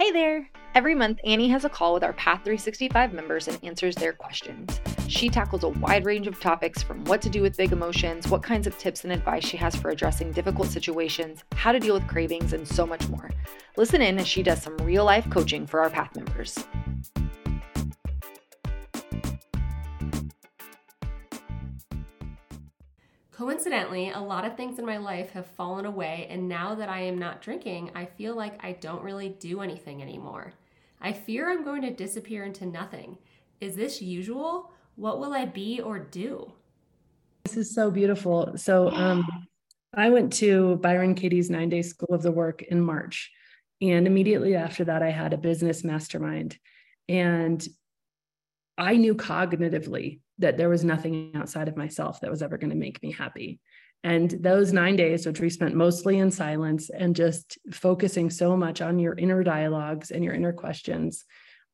Hey there! Every month, Annie has a call with our Path 365 members and answers their questions. She tackles a wide range of topics from what to do with big emotions, what kinds of tips and advice she has for addressing difficult situations, how to deal with cravings, and so much more. Listen in as she does some real life coaching for our Path members. Coincidentally, a lot of things in my life have fallen away, and now that I am not drinking, I feel like I don't really do anything anymore. I fear I'm going to disappear into nothing. Is this usual? What will I be or do? This is so beautiful. So, um, I went to Byron Katie's nine day school of the work in March. And immediately after that, I had a business mastermind. And I knew cognitively that there was nothing outside of myself that was ever going to make me happy. And those nine days, which we spent mostly in silence and just focusing so much on your inner dialogues and your inner questions,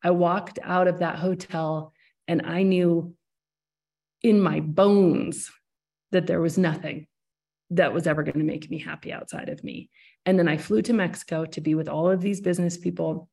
I walked out of that hotel and I knew in my bones that there was nothing that was ever going to make me happy outside of me. And then I flew to Mexico to be with all of these business people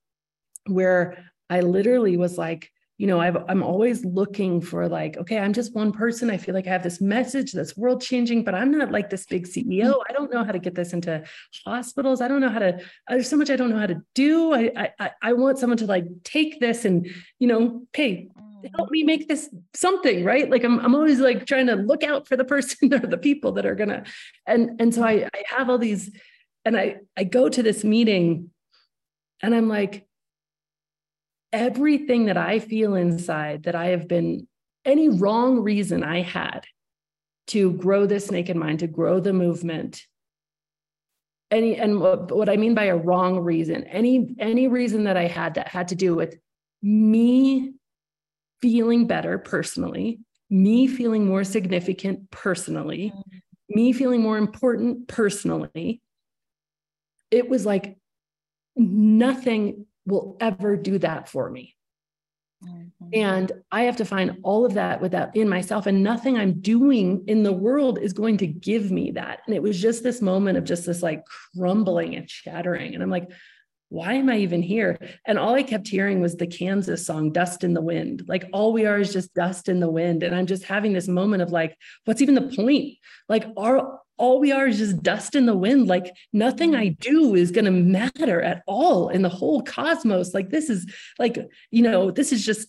where I literally was like, you know i am always looking for like okay i'm just one person. I feel like i have this message that's world changing but i'm not like this big ceo mm-hmm. i don't know how to get this into hospitals. I don't know how to there's so much i don't know how to do. I i, I want someone to like take this and you know hey help mm-hmm. me make this something right? Like i'm, I'm always like trying to look out for the person or the people that are gonna and and so i i have all these and i i go to this meeting and i'm like everything that I feel inside that I have been any wrong reason I had to grow this naked mind, to grow the movement. Any and what, what I mean by a wrong reason, any any reason that I had that had to do with me feeling better personally, me feeling more significant personally, mm-hmm. me feeling more important personally. It was like nothing will ever do that for me. Mm-hmm. And I have to find all of that without in myself, and nothing I'm doing in the world is going to give me that. And it was just this moment of just this like crumbling and shattering. And I'm like, why am I even here? And all I kept hearing was the Kansas song, Dust in the Wind. Like, all we are is just dust in the wind. And I'm just having this moment of like, what's even the point? Like, are all we are is just dust in the wind. Like nothing I do is going to matter at all in the whole cosmos. Like this is like, you know, this is just,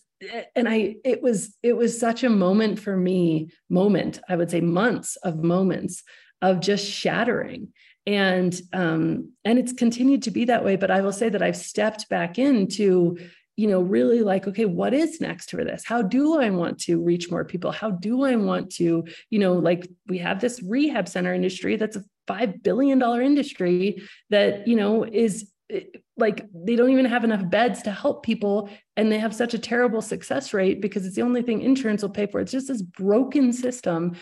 and I, it was, it was such a moment for me, moment, I would say months of moments of just shattering. And, um, and it's continued to be that way. But I will say that I've stepped back into, you know, really like, okay, what is next for this? How do I want to reach more people? How do I want to, you know, like we have this rehab center industry that's a $5 billion industry that, you know, is eh, like they don't even have enough beds to help people and they have such a terrible success rate because it's the only thing insurance will pay for it's just this broken system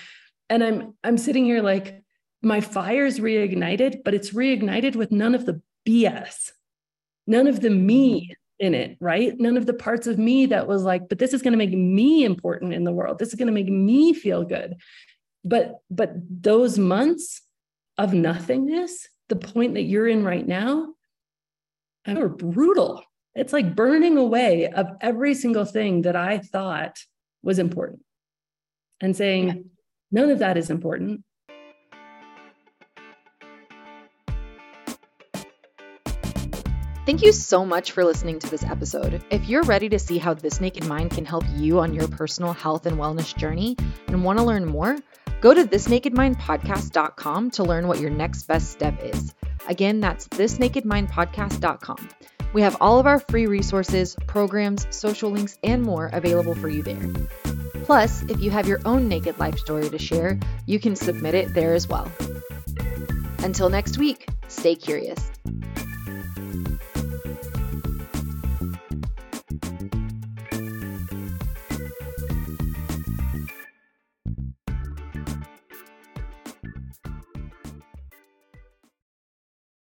and i'm i'm sitting here like my fire's reignited but it's reignited with none of the bs none of the me in it, right? None of the parts of me that was like, but this is going to make me important in the world. This is going to make me feel good. But but those months of nothingness, the point that you're in right now, are brutal. It's like burning away of every single thing that I thought was important and saying, none of that is important. Thank you so much for listening to this episode. If you're ready to see how This Naked Mind can help you on your personal health and wellness journey and want to learn more, go to thisnakedmindpodcast.com to learn what your next best step is. Again, that's thisnakedmindpodcast.com. We have all of our free resources, programs, social links, and more available for you there. Plus, if you have your own naked life story to share, you can submit it there as well. Until next week, stay curious.